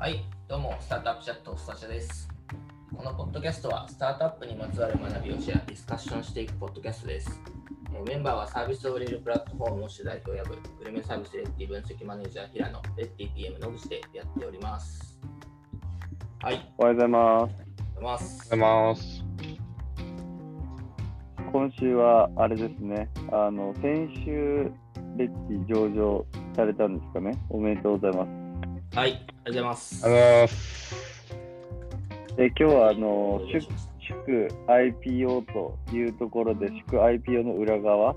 はい、どうも、スタートアップチャット、スタシャです。このポッドキャストは、スタートアップにまつわる学びをシェア、ディスカッションしていくポッドキャストです。えーメンバーはサービスを売れるプラットフォームを主代表を呼ぶ、グルメサービスレッティ分析マネージャー平野、レッティ PM 野口でやっております。はい、おはようございます。おはようございます。おはようございます。今週はあれですね、あの先週、レッチ上場されたんですかね。おめでとうございます。はい、ありがとうございます。ありがとうございます。で今日はあの祝どうしました祝 IPO というところで、祝 IPO の裏側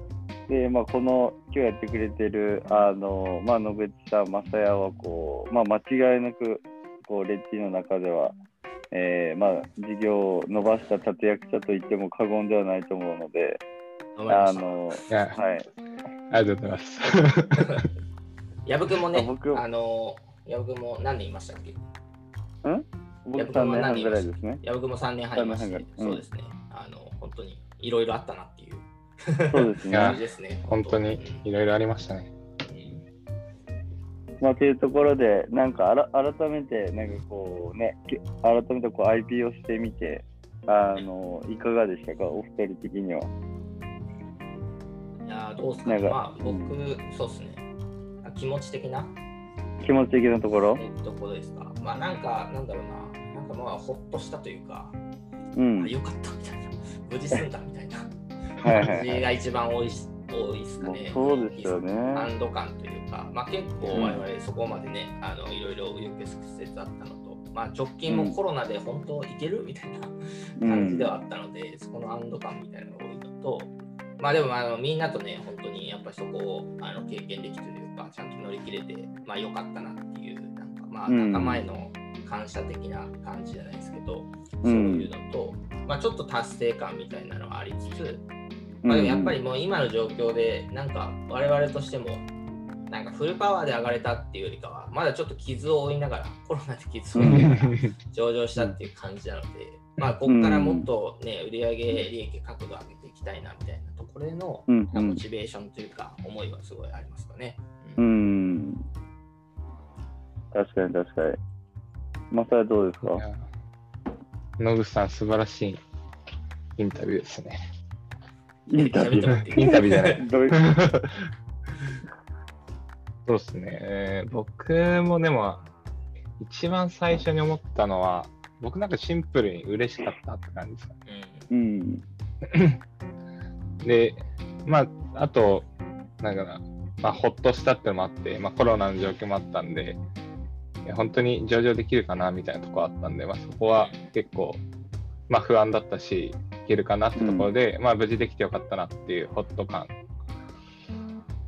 で、まあ、この今日やってくれてるあの、まあ、野口さん、正也はこう、まあ、間違いなくこうレッチの中では、えーまあ、事業を伸ばした立役者と言っても過言ではないと思うので、あのはい、ありがとうございます。矢部君もねあの、矢部君も何年いましたっけ？僕いや僕も3年半何年ぐらいですね。矢部君も3年半いまして、三年半ぐらいうんそうですね、あの、本当にいろいろあったなっていうそうですね。じですね。本当にいろいろありましたね。まあ、というところで、なんかあら改めて、なんかこうね、き改めてこう IP をしてみて、あのいかがでしたか、お二人的には。いやーどうですかね、なんかまあ僕、そうですね。気持ち的な気持ち的なところ？えっところですか？まあなんか、なんだろうな、なんかまあほっとしたというか、うんあ。よかったみたいな、無事済んだみたいなはいはい感じが一番多いし多いですかね。そうですよね。安堵感というか、まあ、結構我々そこまでね、あのいろいろ紆余曲折あったのと、まあ、直近もコロナで本当いけるみたいな感じではあったので、そこの安堵感みたいなのが多いのと、まあでもあのみんなとね、本当にやっぱりそこをあの経験できてちゃんと乗り切れて、まあ良かったなっていう、なんかまあうん。仲間への感謝的な感じじゃないですけど、うそういうんのと、まあちょっと達成感みたいなのはありつつ、うん。まあ、でもやっぱりもう今の状況でなんか我々としてもなんかフルパワーで上がれたっていうよりかはまだちょっと傷を負いながらコロナで傷を負いながら 上場したっていう感じなので、まあここからもっとね売上利益角度上げていきたいなみたいなところへのモチベーションというか思いはすごいありますかね。確かに確かに。まさやどうですか？いや野口さん、素晴らしいインタビューですね。インタビュー？インタビューじゃない。どういう そうですね。えー僕もでも、一番最初に思ったのは、僕なんかシンプルに嬉しかったって感じですかね。うん。で、まあ、あと、なんかな、まあ、ほっとしたってのもあって、まあ、コロナの状況もあったんで、本当に上場できるかなみたいなところあったんで、まあ、そこは結構、まあ、不安だったし、いけるかなってところで、まあ、無事できてよかったなっていうホッと感。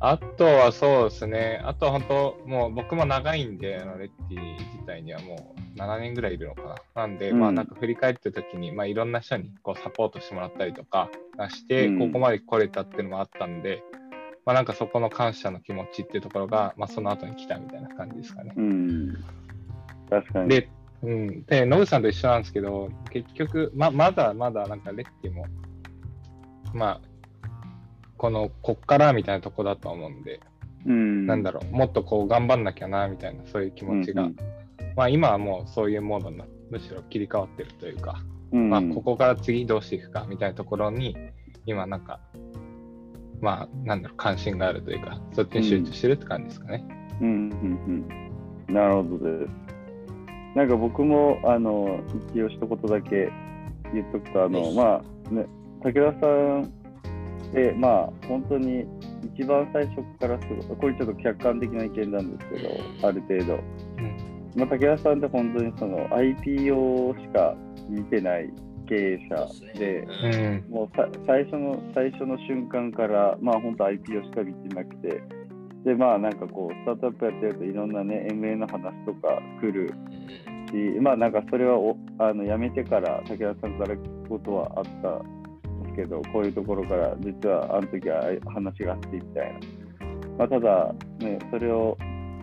あとはそうですね、あとは本当、もう僕も長いんで、あのレッティ自体にはもう7年ぐらいいるのかな。なんで、うんまあなんか振り返った時に、まあいろんな人にこうサポートしてもらったりとかして、うんここまで来れたっていうのもあったんで、まあなんかそこの感謝の気持ちっていうところが、まあその後に来たみたいな感じですかね。うん。確かに。で、うん、で、野口さんと一緒なんですけど、結局、ままだまだなんかレッティも、まあ、この、こっからみたいなとこだと思うんで、うん。なんだろう、もっとこう頑張んなきゃな、みたいな、そういう気持ちが、うんまあ今はもうそういうモードになむしろ切り替わってるというか、うん、まあここから次どうしていくか、みたいなところに、今なんか、まあなんだろう、関心があるというか、そっちに集中してるって感じですかね。うんうんうん。なるほどです。なんか僕も、あの、一応一言だけ言っとくと、あの、まあ、ね、武田さんって、まあ、本当に一番最初からすごい、これちょっと客観的な意見なんですけど、ある程度。うんまあ、武田さんって本当にその IPO しか見てない経営者ですで、ね。うん。もうさ最初の最初の瞬間から、まあ本当 IPO しか見てなくて、で、まあなんかこう、スタートアップやってるといろんなね、MA の話とか来るうんし、まあなんかそれはおあのやめてから武田さんから聞くことはあったんですけど、こういうところから実はあの時は話があってみたいな。まあただ、ね、それを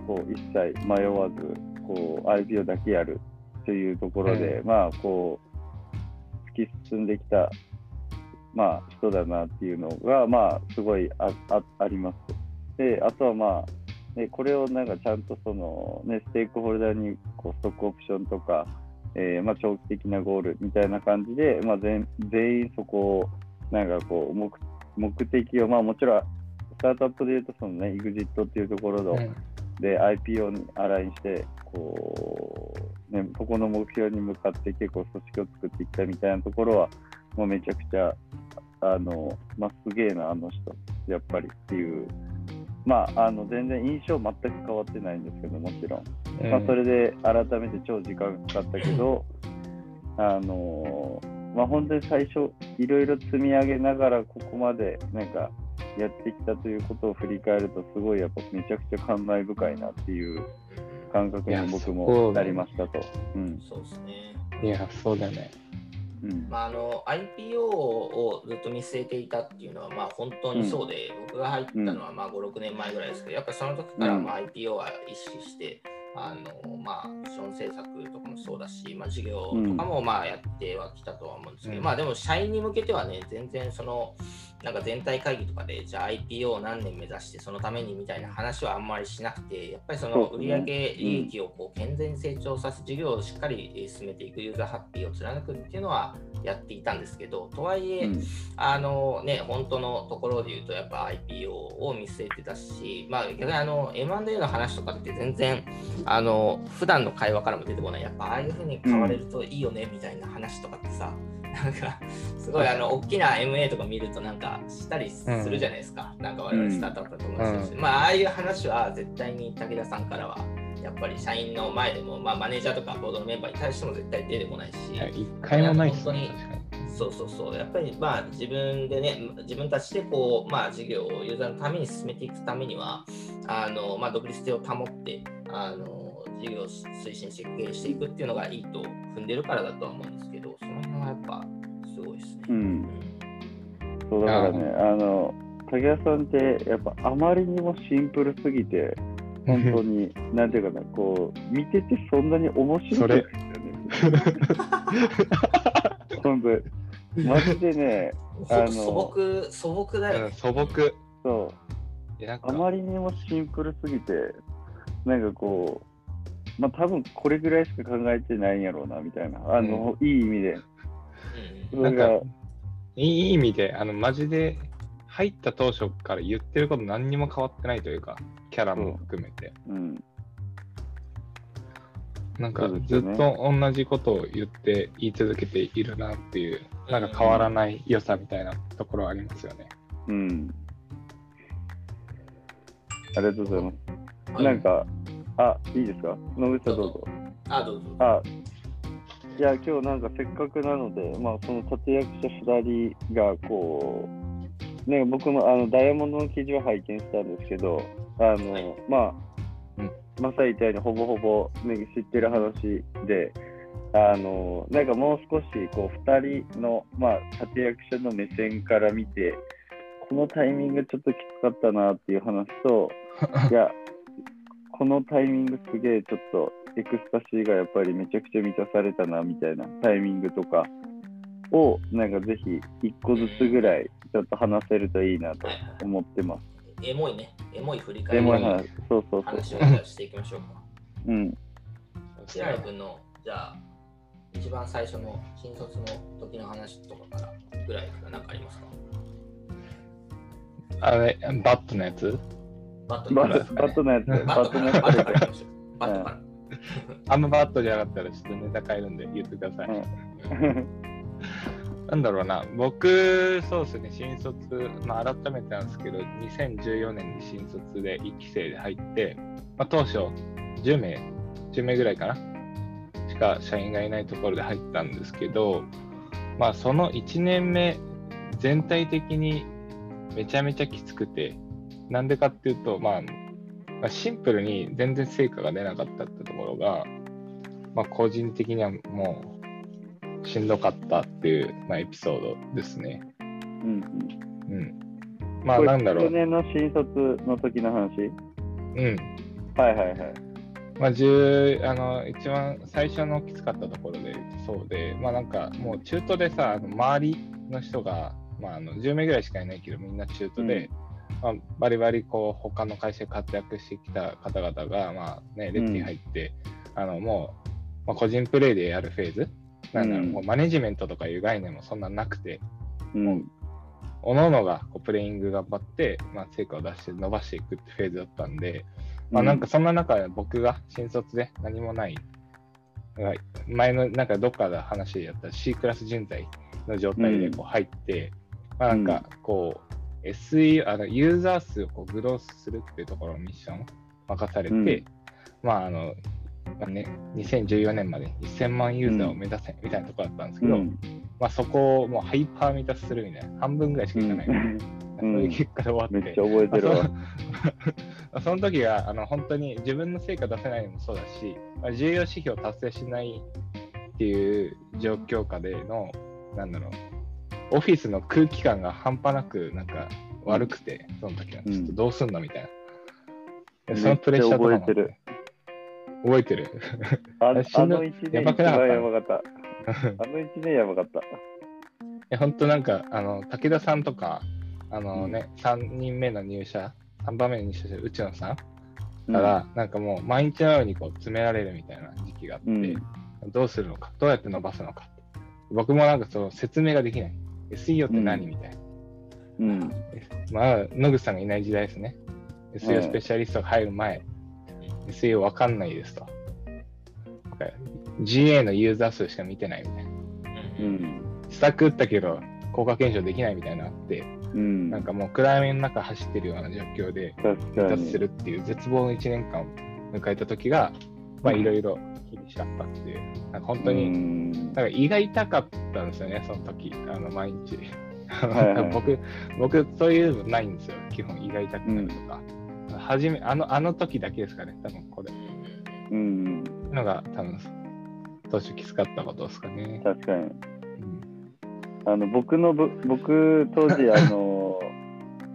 こう一切迷わず、こう IPO だけやるというところで、まあこう、突き進んできた、まあ人だなっていうのが、まあすごいあああります。で、あとはまあ、でこれをなんかちゃんとその、ね、ステークホルダーにこうストックオプションとか、えーまあ、長期的なゴールみたいな感じで、まあ、全全員そこをなんかこう目目的を、まあ、もちろんスタートアップでいうとその、ね、EXIT っていうところの、うんで IPO にアラインしてこう、ね、そこの目標に向かって結構組織を作っていったみたいなところはもうめちゃくちゃあの、まあ、すげえなあの人やっぱりっていう。まあ、あの全然印象全く変わってないんですけどもちろん、まあ、それで改めて超時間かかったけど、あのまあ、本当に最初、いろいろ積み上げながら、ここまでなんかやってきたということを振り返ると、すごいやっぱめちゃくちゃ感慨深いなっていう感覚に僕もなりましたと。うんそうですね。いや、そうだよね。うんまあ、あの IPO をずっと見据えていたっていうのはまあ本当にそうで、僕が入ったのはまあ5、6年前ぐらいですけど、やっぱりその時からまあ IPO は意識して、あのまあ、資本政策とかもそうだし、まあ、事業とかもまあやってはきたとは思うんですけど、うん。まあでも社員に向けてはね、全然そのなんか全体会議とかで、じゃあ IPO を何年目指してそのためにみたいな話はあんまりしなくて、やっぱりその売上利益をこう健全に成長させ、事業をしっかりえー進めていくユーザーハッピーを貫くっていうのはやっていたんですけど、とはいえ、うん。あのね、本当のところで言うと、やっぱ IPO を見据えてたし、まあ、逆にあの M&A の話とかって全然、あの普段の会話からも出てこない、やっぱ。ああいうふうに買われるといいよねみたいな話とかってさ、なんかすごいあの大きな MA とか見るとなんかしたりするじゃないですか、なんか我々スタートアップの友達とし。て、うん。まあああいう話は絶対に武田さんからはやっぱり社員の前でも、まあ、マネージャーとかボードのメンバーに対しても絶対出てこないし、一回もないっすね、本当に。そうそうそう、やっぱりまあ自分でね、自分たちでこう、まあ、事業をユーザーのために進めていくためには、あのまあ、独立性を保って、あの事業を推進して経営していくっていうのがいいと踏んでるからだとは思うんですけど、その辺はやっぱすごいですね。うんそうだからね、あの武田さんってやっぱあまりにもシンプルすぎて、本当に、なんていうかな、こう、見ててそんなに面白くないですよね。本当に。マジでね、あの素朴、素朴だよね。うん素朴。そう、あまりにもシンプルすぎて、なんかこう、まあ多分これぐらいしか考えてないんやろうな、みたいな。あの、いい意味で。うんそれがなんか、いい意味で、あの、マジで入った当初から言ってること何にも変わってないというか、キャラも含めて。うん。なんかずっと同じことを言って言い続けているなっていう、なんか変わらない良さみたいなところはありますよね。うん。ありがとうございます。はいなんか、あ、いいですか？野口さんどうぞ。あ、どうぞ。あ、いや、今日なんかせっかくなので、まあ、その立役者2人が、こう、ね、僕もあのダイヤモンドの記事を拝見したんですけど、あの、はいまあ、うんまさに言ったように、ほぼほぼ、ね、知ってる話で、あの、なんかもう少し、こう、2人の、まあ、立役者の目線から見て、このタイミングちょっときつかったなっていう話と、いや、このタイミングすげえちょっとエクスタシーがやっぱりめちゃくちゃ満たされたなみたいなタイミングとかをなんかぜひ一個ずつぐらいちょっと話せるといいなと思ってます。エモいね。エモい振りで返りのも話そうそうそう話をしていきましょうか。うん。平野君の、じゃあ、一番最初の新卒の時の話とかからぐらいから何かありますか？あれ、バットのやつ？バットバからットバットのやつ、ババットかットのやらバットから。バットから。あんまバットじゃなかったらちょっとネタ変えるんで言ってください。うんなんだろうな、僕、そうですね、新卒、まあ、改めてなんですけど、2014年に新卒で1期生で入って、まあ、当初、10名、10名ぐらいかな、しか社員がいないところで入ったんですけど、まあ、その1年目、全体的にめちゃめちゃきつくて、なんでかっていうと、まあ、まあ、シンプルに全然成果が出なかったってところが、まあ、個人的にはもう、しんどかったっていう、まあ、エピソードですね。うんうん。まあ、これなんだろう。去年の新卒の時の話？うん。はいはいはい。まあ、10あの一番最初のきつかったところでそうで、まあなんかもう中途でさ、あの周りの人が、まあ、あの10名ぐらいしかいないけど、みんな中途で、まあ、バリバリこう他の会社で活躍してきた方々が、まあね、レッティ入って、あのもう、まあ、個人プレーでやるフェーズ、なんだろううん。もうマネジメントとかいう概念もそんななくて、うん。おののがこうプレイング頑張って、まあ、成果を出して伸ばしていくってフェーズだったんで、まあ、なんかそんな中で僕が新卒で何もない、はい前のなんかどっかで話でやった C クラス人材の状態でこう入って、まあ、なんかこう、SE、あのユーザー数をこうグロースするっていうところのミッションを任されて、うん。まああの、まあね、2014年まで1000万ユーザーを目指せみたいなところだったんですけど、うん。まあ、そこをもうハイパー満たするみたいな、半分ぐらいしかいかないみたいな、うん そういう結果で終わって。めっちゃ覚えてるそ その時はあの本当に自分の成果出せないのもそうだし、まあ、重要指標を達成しないっていう状況下での、なんだろう、オフィスの空気感が半端なくなんか悪くて、その時は、うんちょっとどうすんのみたいな。でめっちゃそのプレッシャーとかも。覚えてる。あ あの1年やばかった一番やばかった。あの1年やばかった。いや本当なんか、あの武田さんとか、あのね、3人目の入社、3番目の入社者、内野さんから、なんかもう毎日のようにこう詰められるみたいな時期があって、うんどうするのか、どうやって伸ばすのか。僕もなんかその説明ができない。SEO って何、うんみたいな。うん。まあ、野口さんがいない時代ですね。SEO スペシャリストが入る前、SEO わかんないですと。GA のユーザー数しか見てないみたいな。う。ん。スタック打ったけど、効果検証できないみたいなのあって、うん。なんかもう暗闇の中走ってるような状況で、確か脱に。するっていう絶望の1年間を迎えた時が、まあいろいろ厳しかったっていう、なんか本当に、に。なんか胃が痛かったんですよね、その時、あの毎日。僕、僕、そういうのないんですよ、基本、胃が痛くなるとか。初め、あの、あの時だけですかね、多分これ。うん。のが、多分当初きつかったことですかね。確かに。うんあの僕のぶ僕当時 あの、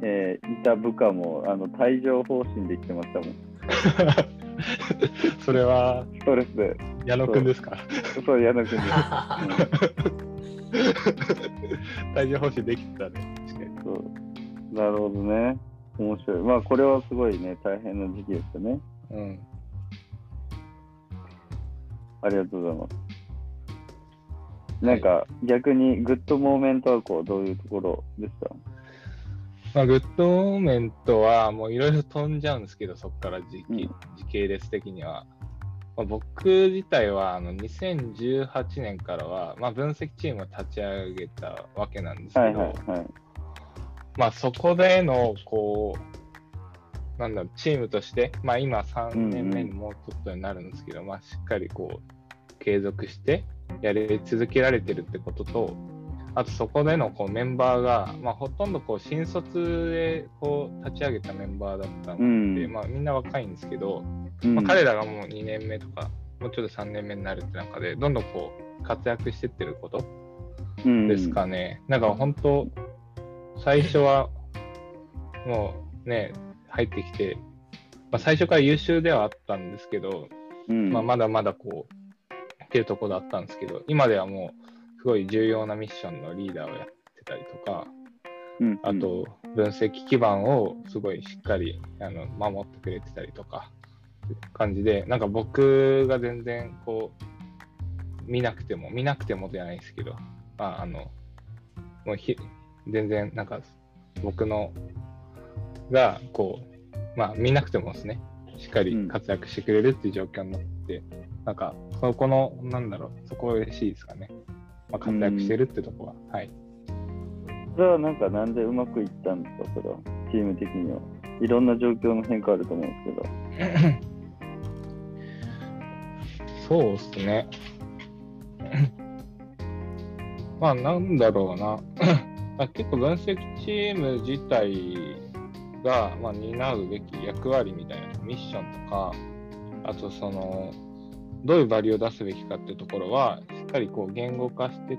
えーいた部下もあの帯状疱疹で来てましたもん。それは、ストレスで。矢野くんですか？そう矢野君です。帯状疱疹できてたね、確かに。そうなるほどね。面白い。まあこれはすごいね大変な時期ですよね。うん。ありがとうございます。なんか、逆に good moment はこうどういうところでしたまあ、グッドモーメントはもういろいろ飛んじゃうんですけど、そこから時期、うん時系列的には。まあ、僕自体はあの2018年からは、まあ、分析チームを立ち上げたわけなんですけど、はいはいはい。まあ、そこでのこう、なんだろう、チームとして、まあ、今3年目にもうちょっとになるんですけど、まあ、しっかりこう継続してやり続けられてるってことと、あとそこでのこうメンバーが、まあ、ほとんどこう新卒でこう立ち上げたメンバーだったので、うん。まあ、みんな若いんですけど、うん。まあ、彼らがもう2年目とか、もうちょっと3年目になるって中で、どんどんこう活躍してってることですかね。なんか本当、最初はもうね、入ってきて、まあ、最初から優秀ではあったんですけど、うん、まあ、まだまだこう、っていうところだったんですけど、今ではもう、すごい重要なミッションのリーダーをやってたりとか、うん。あ、と、分析基盤をすごいしっかりあの守ってくれてたりとか、感じで、なんか僕が全然こう、見なくても、見なくてもじゃないですけど、まあ、あの、もうひ全然なんか僕のがこう、まあ見なくてもですね、しっかり活躍してくれるっていう状況になって、なんかそこの、なんだろう、そこは嬉しいですかね。まあ、活躍してるってとこは、はい。それはなんかなんでうまくいったんですか、それは、チーム的には。いろんな状況の変化あると思うんですけど。そうですね。まあ、なんだろうな。まあ結構分析チーム自体が、まあ、担うべき役割みたいな、ミッションとか、あとその、どういうバリューを出すべきかっていうところは、しっかりこう言語化して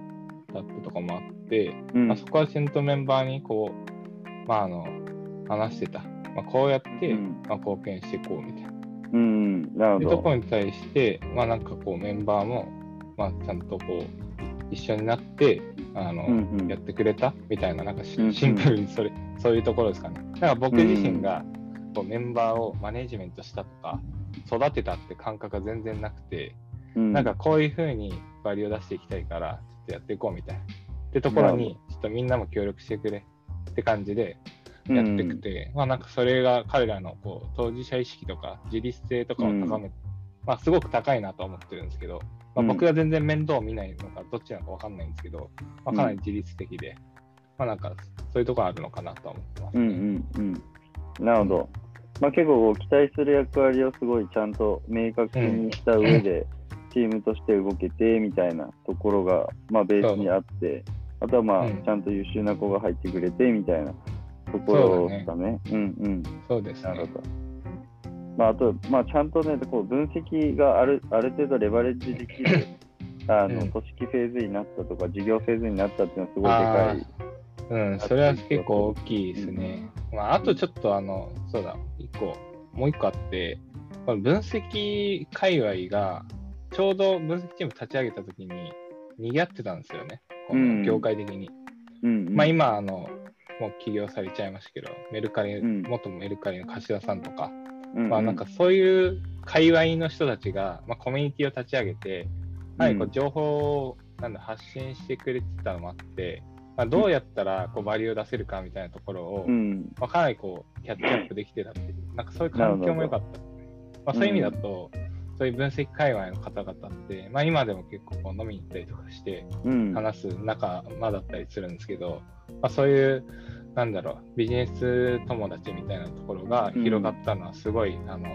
たってとこもあって、うんまあ、そこはちゃんとメンバーにこう、まあ、あの話してた。まあ、こうやって、うんまあ、貢献していこうみたいな。うん、なっていうとこるほど。ろに対して、まあなんかこうメンバーも、まあちゃんとこう一緒になって、あの、うんうん。やってくれたみたいな、なんかシンプルにそれ、そういうところですかね。だから僕自身がこうメンバーをマネジメントしたとか、育てたって感覚が全然なくて、うん。なんかこういうふうにバリを出していきたいから、ちょっとやっていこうみたいな。ってところに、ちょっとみんなも協力してくれって感じでやってくて、まあなんかそれが彼らのこう当事者意識とか自立性とかを高め、まあすごく高いなと思ってるんですけど、まあ、うん僕が全然面倒を見ないのかどっちなのかわかんないんですけど、まあ、かなり自律的で、まあなんかそういうところあるのかなと思ってます、ね。うんうんうん。なるほど。まあ、結構期待する役割をすごいちゃんと明確にした上で、チームとして動けてみたいなところが、まあ、ベースにあって、あとはまあ、うんちゃんと優秀な子が入ってくれてみたいなところですかね。うんうん。そうですねなるほ。ど。まあ、あと、まあ、ちゃんとね、こう分析があるある程度レバレッジできる あの、うん。組織フェーズになったとか、事業フェーズになったっていうのはすごいでかい。うん、それは結構大きいですね。まあ、あとちょっとあの、そうだ、一個、もう一個あって、この分析界隈が、ちょうど分析チーム立ち上げたときに、賑わってたんですよね、こうん。の業界的に。うんうん、まあ今、あの、もう起業されちゃいましたけど、メルカリ、うん。元メルカリの柏さんとか、うんうん、まあなんかそういう界隈の人たちが、まあ、コミュニティを立ち上げて、はい、こう情報をなんだ発信してくれてたのもあって、まあ、どうやったらこうバリューを出せるかみたいなところを、うん、まあ、かなりこうキャッチアップできてたっていう、なんかそういう環境も良かった。まあ、そういう意味だと、そういう分析界隈の方々って、まあ、今でも結構こう飲みに行ったりとかしてうん、話す仲間だったりするんですけど、まあ、そういうなんだろうビジネス友達みたいなところが広がったのはすごい、あの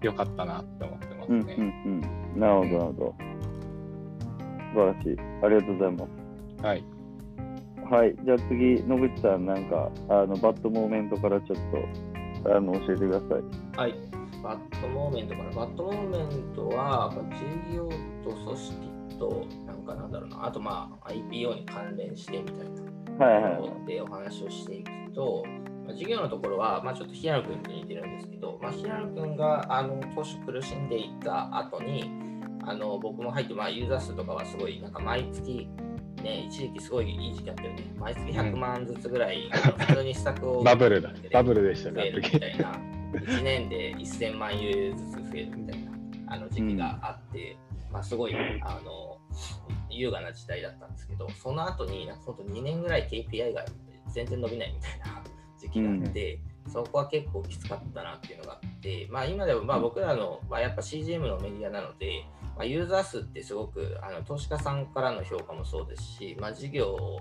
良かったなって思ってますうん、うん、ね。うん。なるほど、なるほど。素晴らしい。ありがとうございまはい。す。はい。じゃあ次、野口さん、なんか、あの、 bad moment からちょっと、あの、教えてください。はい。 bad moment かな。 bad moment は、まあ事業と組織と、なんかなんだろうな、あとまあ IPO に関連してみたいな。はいはいはい。でお話をしていくと、まあ、事業のところは、まあ、ちょっと平野君に似てるんですけど、まあ、平野君があの当初苦しんでいた後にあの僕も入って、まあ、ユーザー数とかはすごいなんか毎月ね、一時期すごいいい時期あったよね。毎月100万ずつぐらい、普通に施策をバブルだ。バブルルでしたね、みたいな、1 年で1000万ユーずつ増えるみたいなあの時期があって、まあ、すごいあの優雅な時代だったんですけど、その後になんか本当2年ぐらい KPI が全然伸びないみたいな時期があって、そこは結構きつかったなっていうのがあって、まあ、今でもまあ僕らの、まあ、やっぱ CGM のメディアなので、まあ、ユーザー数ってすごくあの投資家さんからの評価もそうですし、まあ、事業を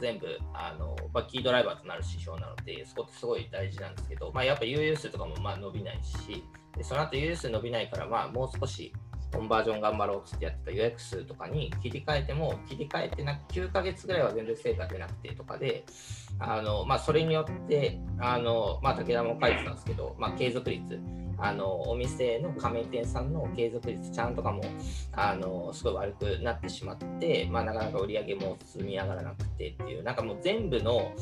全部あの、まあ、キードライバーとなる指標なので、そこってすごい大事なんですけど、まあ、やっぱ UU 数とかもまあ伸びないし、でその後 UU 数伸びないから、まあ、もう少しコンバージョン頑張ろうっつってやってた予約数とかに切り替えても、切り替えてなく9ヶ月ぐらいは全然成果出なくてとかで、あのまあ、それによって、あのまあ、武田も書いてたんですけど、まあ、継続率、あのお店の加盟店さんの継続率ちゃんとかもあのすごい悪くなってしまって、まあ、なかなか売り上げも積み上がらなくてっていうなんかもう全部の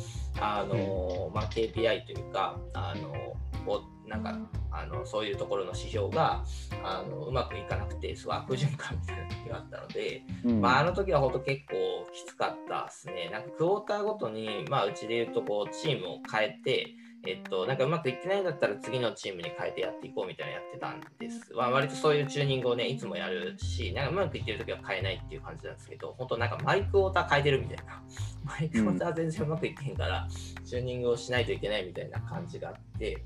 あの、まあ、KPI というかあのこうなんかあのそういうところの指標があのうまくいかなくてすごい悪循環みたいな時があったので、うんまあ、あの時は本当結構きつかったですね。なんかクォーターごとに、まあ、うちで言うとこうチームを変えて、えっと、なんかうまくいってないんだったら次のチームに変えてやっていこうみたいなのやってたんです。まあ、割とそういうチューニングをね、いつもやるし、なんかうまくいってる時は変えないっていう感じなんですけど、本当なんかマイクウォーター変えてるみたいな。マイクウォーター全然うまくいってへんから、チューニングをしないといけないみたいな感じがあって、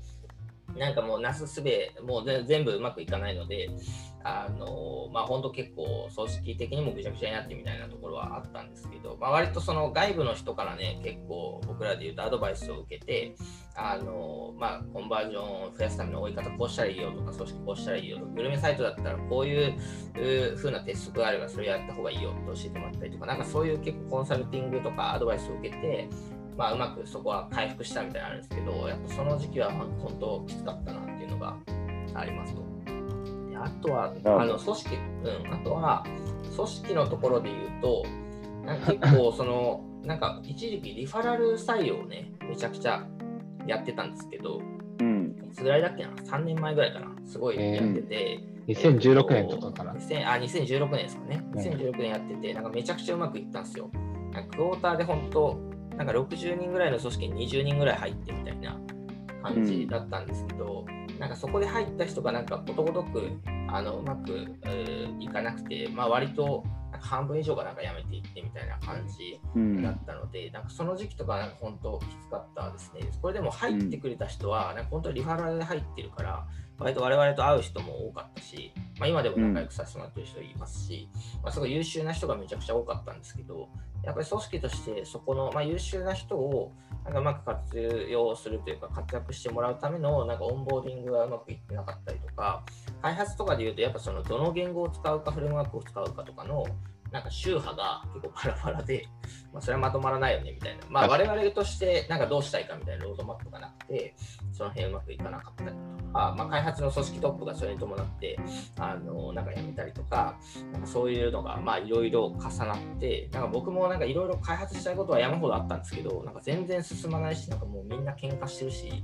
なんかもうなすすべ、もう全部うまくいかないので、あのまあ本当結構組織的にもぐちゃぐちゃになってみたいなところはあったんですけど、まあ、割とその外部の人からね、結構僕らで言うとアドバイスを受けて、あのまあ、コンバージョンを増やすための追い方こうしたらいいよとか、組織こうしたらいいよとか、グルメサイトだったらこういうう風な鉄則があればそれやった方がいいよと教えてもらったりとか、なんかそういう結構コンサルティングとかアドバイスを受けて、まあ、うまくそこは回復したみたいなのあるんですけど、やっぱその時期は本当きつかったなっていうのがありますと。であとは、どあの組織、うん、あとは組織のところで言うと、なんか結構その、なんか一時期リファラル採用をね、めちゃくちゃやってたんですけど、うん。いつぐらいだっけな ?3 年前ぐらいかな？すごいやってて、2016年とかかな。2000あ2016年ですかね。うん2016年やってて、なんかめちゃくちゃうまくいったんですよ。クォーターで本当、なんか60人ぐらいの組織に20人ぐらい入ってみたいな感じだったんですけど、うん、なんかそこで入った人がなんかことごとくあのうまく、えー、いかなくて、まあ、割と半分以上がなんか辞めていってみたいな感じだったので、うん、なんかその時期とかなんか本当きつかったですね。これでも入ってくれた人は、なんか本当リファラルで入ってるから、割と我々と会う人も多かったし、まあ、今でも仲良くさせてもらってる人いますし、まあ、すごい優秀な人がめちゃくちゃ多かったんですけど、やっぱり組織としてそこの、まあ、優秀な人をなんかうまく活用するというか活躍してもらうためのなんかオンボーディングがうまくいってなかったりとか開発とかでいうとやっぱそのどの言語を使うかフレームワークを使うかとかのなんか宗派が結構バラバラで、まあ、それはまとまらないよねみたいな、まあ、我々としてなんかどうしたいかみたいなロードマップがなくて、その辺うまくいかなかったりとか、まあ、開発の組織トップがそれに伴って、あのなんか辞めたりとか、なんかそういうのがいろいろ重なって、なんか僕もなんかいろいろ開発したいことは山ほどあったんですけど、なんか全然進まないし、なんかもうみんな喧嘩してるし、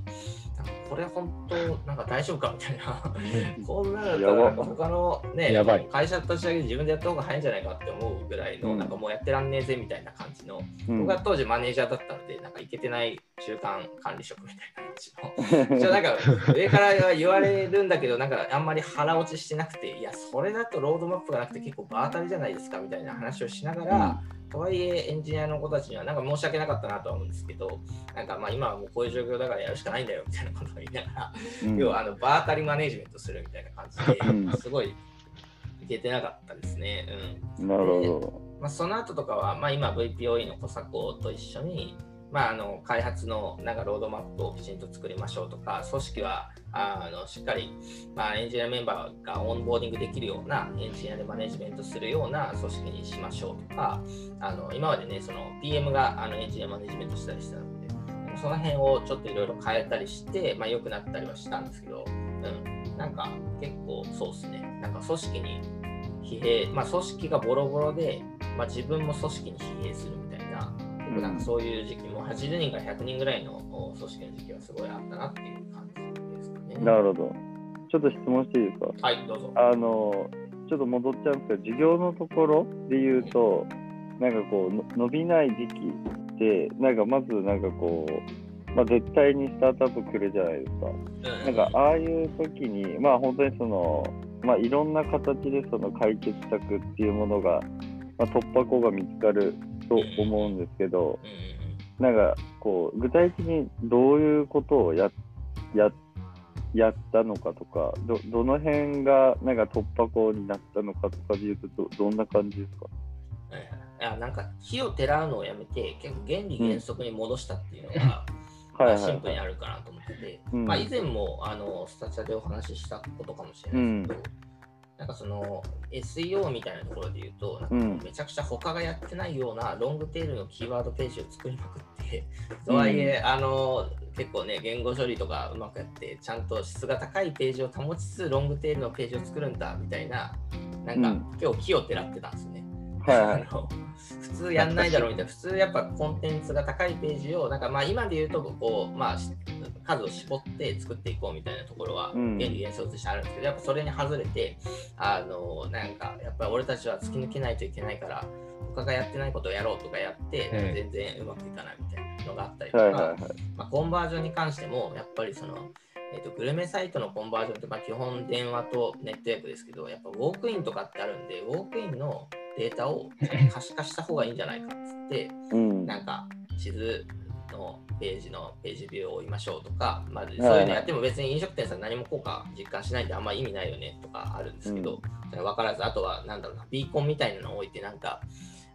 なんかこれ本当なんか大丈夫かみたいな、こんなだったら他のね、会社立ち上げて自分でやった方が早いんじゃないかって思うぐらいの、うん、なんかもうやってらんねえぜみたいな感じの、うん、僕は当時マネージャーだったので、なんかいけてない中間管理職みたいな感じの、一応なんか上から言われるんだけど、なんかあんまり腹落ちしてなくて、いや、それだとロードマップがなくて結構場当たりじゃないですかみたいな話をしながら、うん。とはいえエンジニアの子たちにはなんか申し訳なかったなとは思うんですけど、なんかまあ今はもうこういう状況だからやるしかないんだよみたいなことを言いながら、うん、要はあの場当たりマネジメントするみたいな感じですごいいけてなかったですね。うん、なるほど。まあ、その後とかは、まあ、今 VPOE の小作と一緒に、まあ、あの開発のなんかロードマップをきちんと作りましょうとか、組織はあのしっかり、まあ、エンジニアメンバーがオンボーディングできるようなエンジニアでマネジメントするような組織にしましょうとか、あの今までね、その PM があのエンジニアマネジメントしたりしたので、その辺をちょっといろいろ変えたりして、まあ、良くなったりはしたんですけど、うん、なんか結構そうですね、なんか組織に疲弊、まあ、組織がボロボロで、まあ、自分も組織に疲弊するみたいな、うん、なんかそういう時期も80人から100人ぐらいの組織の時期はすごいあったなっていう感じですかね。なるほど。ちょっと質問していいですか？はい、どうぞ。あの、ちょっと戻っちゃうんですけど、授業のところで言うと、なんかこう、伸びない時期で、なんかまずなんかこう、まあ、絶対にスタートアップ来るじゃないですか。なんかああいう時に、まあ本当にその、まあ、いろんな形でその解決策っていうものが、まあ、突破口が見つかると思うんですけど、なんかこう具体的にどういうことをやややったのかとかど、どの辺がなんか突破口になったのかとかでいうとど、どんな感じですか？いやなんか火をてらうのをやめて、結構原理原則に戻したっていうのが、はい、シンプルにあるかなと思ってて、うん、まあ、以前もあのスタチャでお話ししたことかもしれないですけど、うん、なんかその SEO みたいなところで言うと、なんかめちゃくちゃ他がやってないようなロングテールのキーワードページを作りまくって、とはいえ、あの結構ね、言語処理とかうまくやって、ちゃんと質が高いページを保ちつつ、ロングテールのページを作るんだみたいな、なんか、今日木をてらってたんですね。はい、普通やんないだろうみたいな、普通やっぱコンテンツが高いページを、なんかまあ今で言うとこう、まあ、数を絞って作っていこうみたいなところは、原理原則としてあるんですけど、やっぱそれに外れて、あのなんかやっぱり俺たちは突き抜けないといけないから、他がやってないことをやろうとかやって、全然うまくいかないみたいなのがあったりとか、まあ、コンバージョンに関しても、やっぱりその、えーと、グルメサイトのコンバージョンって、まあ、基本電話とネットワークですけど、やっぱウォークインとかってあるんで、ウォークインのデータを可視化した方がいいんじゃないかっつって、うん、なんか地図のページのページビューを追いましょうとか、まあ、そういうのやっても別に飲食店さん何も効果実感しないんであんま意味ないよねとかあるんですけど、うん、分からず、あとはなんだろうな、ビーコンみたいなのを置いてなんか、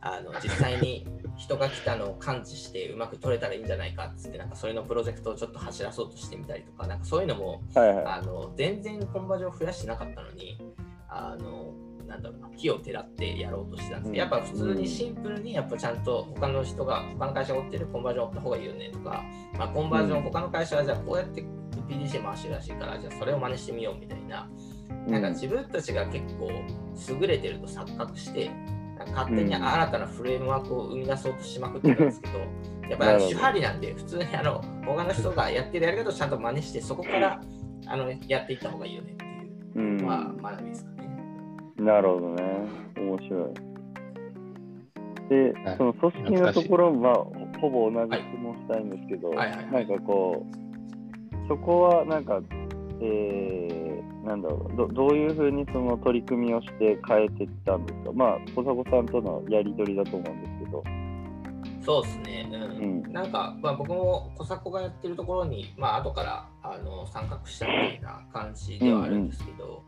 あの実際に人が来たのを感知してうまく撮れたらいいんじゃないかっつってなんかそういうのプロジェクトをちょっと走らそうとしてみたりとかなんかそういうのも、はいはい、あの全然コンバージョンを増やしてなかったのにあのなんだろうな木をてらってやろうとしてたんですけど、やっぱ普通にシンプルにやっぱちゃんと他の人が他の会社が追ってるコンバージョンを追った方がいいよねとか、まあ、コンバージョン他の会社はじゃあこうやって PDC 回してるらしいからじゃあそれを真似してみようみたいな。なんか自分たちが結構優れてると錯覚して勝手に新たなフレームワークを生み出そうとしまくってるんですけど、やっぱり手張りなんで普通にあの他の人がやってるやり方をちゃんと真似してそこからあのやっていった方がいいよねっていう、まあ学びですかね。なるほどね。面白い。で、はい。その組織のところはほほぼ同じはい質問したいんですけど、はい。はい。はい。なんかこう、そこはなんか、えー、なんだろうど、どういうふうにその取り組みをして変えていったんですか、まあ、小迫さんとのやり取りだと思うんですけど。そうですね、うん。うん。なんか、まあ、僕も小迫がやってるところに、まあ後からあの参画したみたいな感じではあるんですけど、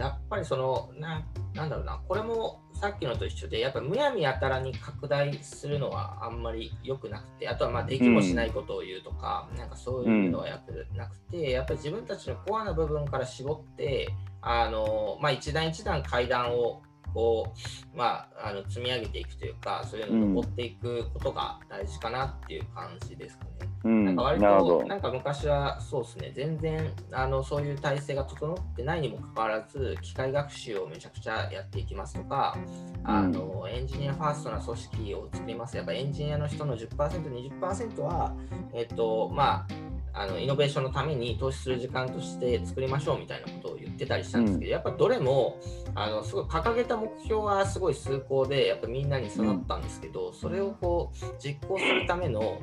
やっぱりそのな、なんだろうな、これもさっきのと一緒で、やっぱむやみやたらに拡大するのはあんまり良くなくて、あとはまあできもしないことを言うとか、なんかそういうのはやってなくて、やっぱり自分たちのコアな部分から絞って、あのまあ、一段一段階段をこう、まあ、あの積み上げていくというか、そういうのを登っていくことが大事かなっていう感じですかね。うん、なんか割。となんか昔はそうですね。全然あのそういう体制が整ってないにもかかわらず機械学習をめちゃくちゃやっていきますとか、あのエンジニアファーストな組織を作ります。やっぱエンジニアの人の 10%20% はえっとまああのイノベーションのために投資する時間として作りましょうみたいなことを言ってたりしたんですけど、やっぱどれもあのすごい掲げた目標はすごい崇高でやっぱみんなに育ったんですけど、それをこう実行するための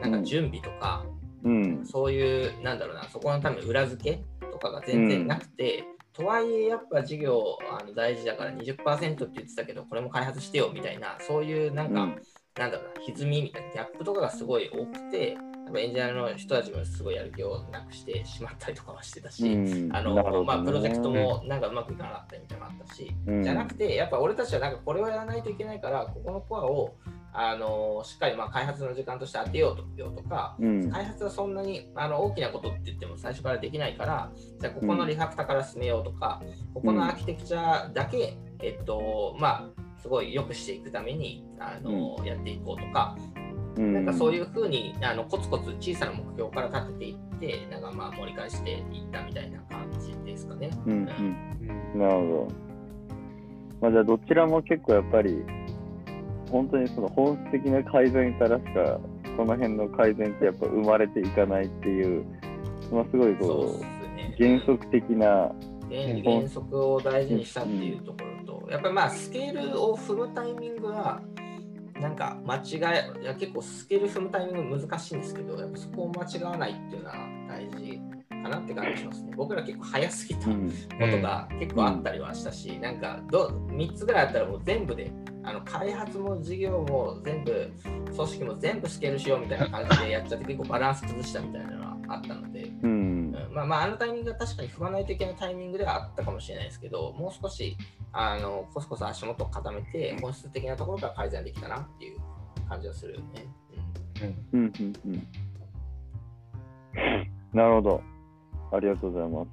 なんか準備とか、うん、そういうなんだろうなそこのための裏付けとかが全然なくて、とはいえやっぱ事業あの大事だから20%って言ってたけどこれも開発してよみたいなそういうなんか、うんなんだろうな歪みみたいなギャップとかがすごい多くてエンジニアの人たちもすごいやる気をなくしてしまったりとかはしてたし、うんあのね。まあ、プロジェクトもなんかうまくいかなかったりみたいなのがあったし、うん。じゃなくてやっぱ俺たちはなんかこれをやらないといけないからここのコアをあのしっかりまあ開発の時間として当てようとようとか、うん。開発はそんなにあの大きなことって言っても最初からできないから、じゃあここのリファクタから進めようとか、ここのアーキテクチャだけ、えっと、まあ、すごい良くしていくためにあの、やっていこうとか、うん。なんかそういうふうにあのコツコツ小さな目標から立てていって、なんかまあ盛り返していったみたいな感じですかね。うんうん。うん。なるほど。まあ、じゃあどちらも結構やっぱり本当にその本質的な改善からしかこの辺の改善ってやっぱ生まれていかないっていう、まあ、すごいこう原則的な、原原則を大事にしたっていうところと、やっぱりまあスケールを踏むタイミングは、なんか間違え、いや結構スケール踏むタイミング難しいんですけど、やっぱそこを間違わないっていうのは大事かなって感じしますね。僕ら結構早すぎたこうんとが結構あったりはしたし、なんかど3つぐらいあったらもう全部で、あの開発も事業も全部、組織も全部スケールしようみたいな感じでやっちゃって結構バランス崩したみたいなあったので、うんうんまあまあ、あのタイミングは確かに踏まないといけないタイミングではあったかもしれないですけど、もう少しあのコスコス足元を固めて、本質的なところから改善できたなっていう感じはするよね。うんうんうんうん なるほど。ありがとうございます。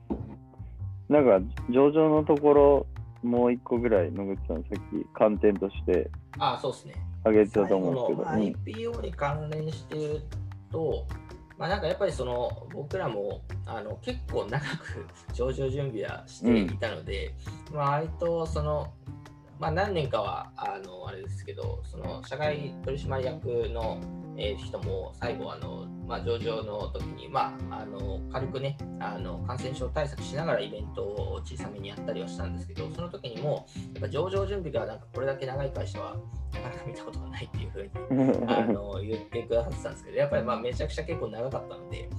なんか上場のところもう一個ぐらい野口さんさっき観点としてああ、そうですね。挙げてたと思うんですけど。IPO に関連して言うと、まあ、なんかやっぱりその僕らもあの結構長く 上場準備はしていたので、まあ割とその、まあ、何年かはあのあれですけど、その社外取締役の、えー人も最後あの、まあ、上場の時に、まあ、あの軽くねあの感染症対策しながらイベントを小さめにやったりはしたんですけど、その時にもやっぱ上場準備がなんかこれだけ長い会社はなかなか見たことがないっていうふうにあの 言ってくださってたんですけど、やっぱりまあめちゃくちゃ結構長かったので、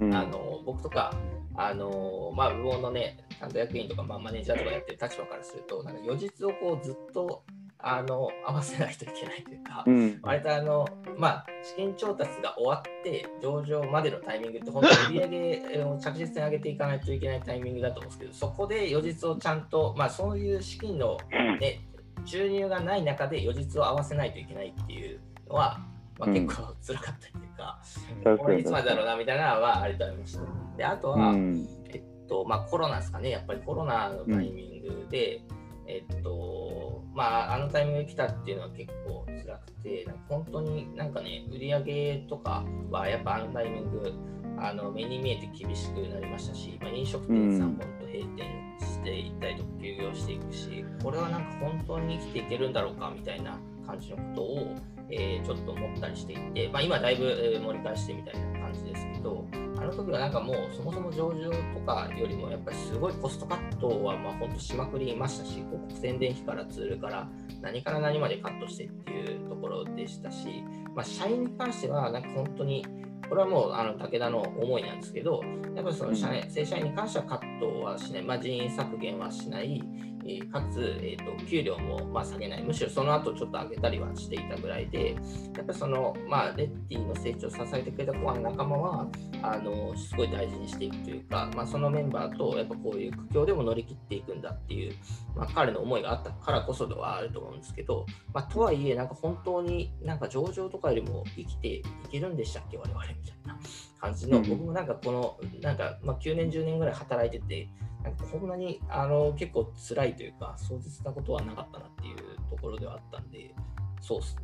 うん。あの僕とか、あのまあ、無謀のね、担当役員とか、まあ、マネージャーとかやってる立場からすると、なんか余日をこうずっとあの合わせないといけないというか、うん。割とあの、まあ、資金調達が終わって、上場までのタイミングって、本当に売り上げを着実に上げていかないといけないタイミングだと思うんですけど、そこで余日をちゃんと、まあ、そういう資金の、ね、収入がない中で余日を合わせないといけないっていうのは、まあ、うん。結構辛かったりというか、これいつまでだろうなみたいなのはありとありました。で、あとは、うん。えっと、まあコロナですかね、やっぱりコロナのタイミングで、えっと、まああのタイミングで来たっていうのは結構辛くて、なんか本当になんかね、売り上げとかはやっぱあのタイミング、あの目に見えて厳しくなりましたし、まあ、飲食店さん本当閉店していったりとか休業していくし、これはなんか本当に生きていけるんだろうかみたいな感じのことを、えーちょっと思ったりしていて、まあ、今だいぶえー盛り返してみたいな感じですけど、あの時はなんかもうそもそも上場とかよりもやっぱりすごいコストカットはまあ本当しまくりましたし、広告宣伝費からツールから何から何までカットしてっていうところでしたし、まあ、社員に関してはなんか本当にこれはもうあの武田の思いなんですけど、やっぱりその社員、正社員に関してはカットはしない、まあ、人員削減はしない、えー、かつ、えーと、給料もまあ下げない、むしろその後ちょっと上げたりはしていたぐらいで、やっぱその、まあ、レッティの成長を支えてくれたコアの仲間はあの、すごい大事にしていくというか、まあ、そのメンバーとやっぱこういう苦境でも乗り切っていくんだっていう、まあ、彼の思いがあったからこそではあると思うんですけど、まあ、とはいえ、なんか本当になんか上場とかよりも生きていけるんでしたっけ、我々みたいな。感じの、僕もなんかこの、なんかまあ9年、10年ぐらい働いてて、なんかこんなにあの結構辛いというか、壮絶なことはなかったなっていうところではあったんで、そうですね。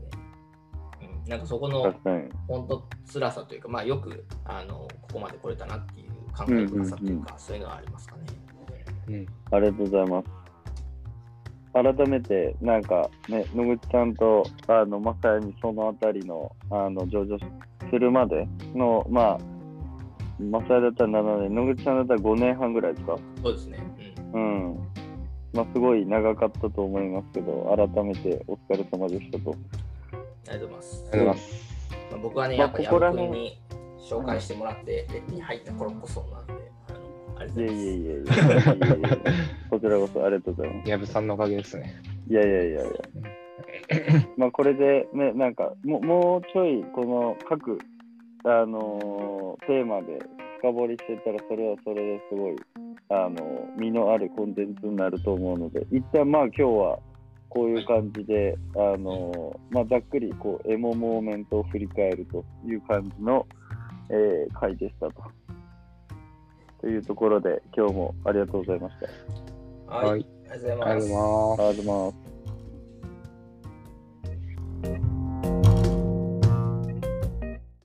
うん、なんかそこの本当辛さというか、まあ、よくあのここまで来れたなっていう考え深さというか、そういうのはありますかね。うん、ありがとうございます。改めて、なんかね、野口さんとあのまさにそのあたりのあの上場するまでの、まあ、マサイだったら7年、野口さんだったら5年半ぐらいですか？そうですね。うん。うん、まあ、すごい長かったと思いますけど、改めてお疲れ様でしたと。ありがとうございます。ありがとうございます。まあ、僕はね、やっぱり矢君に紹介してもらって、レッピに入った頃こそなんで、あの、ありがとうございます。いやいやいやいやこちらこそありがとうございます。矢部さんのおかげですね。いやいやいやいや。まあこれでね、なんかももうちょいこの各あのー、テーマで深掘りしてたらそれはそれですごいあの身のあるコンテンツになると思うので一旦まあ今日はこういう感じで、あのー、まあ、ざっくりこうエモモーメントを振り返るという感じの、えー、回でしたと。というところで今日もありがとうございました。はい、ありがとうございます。ありがとうございます。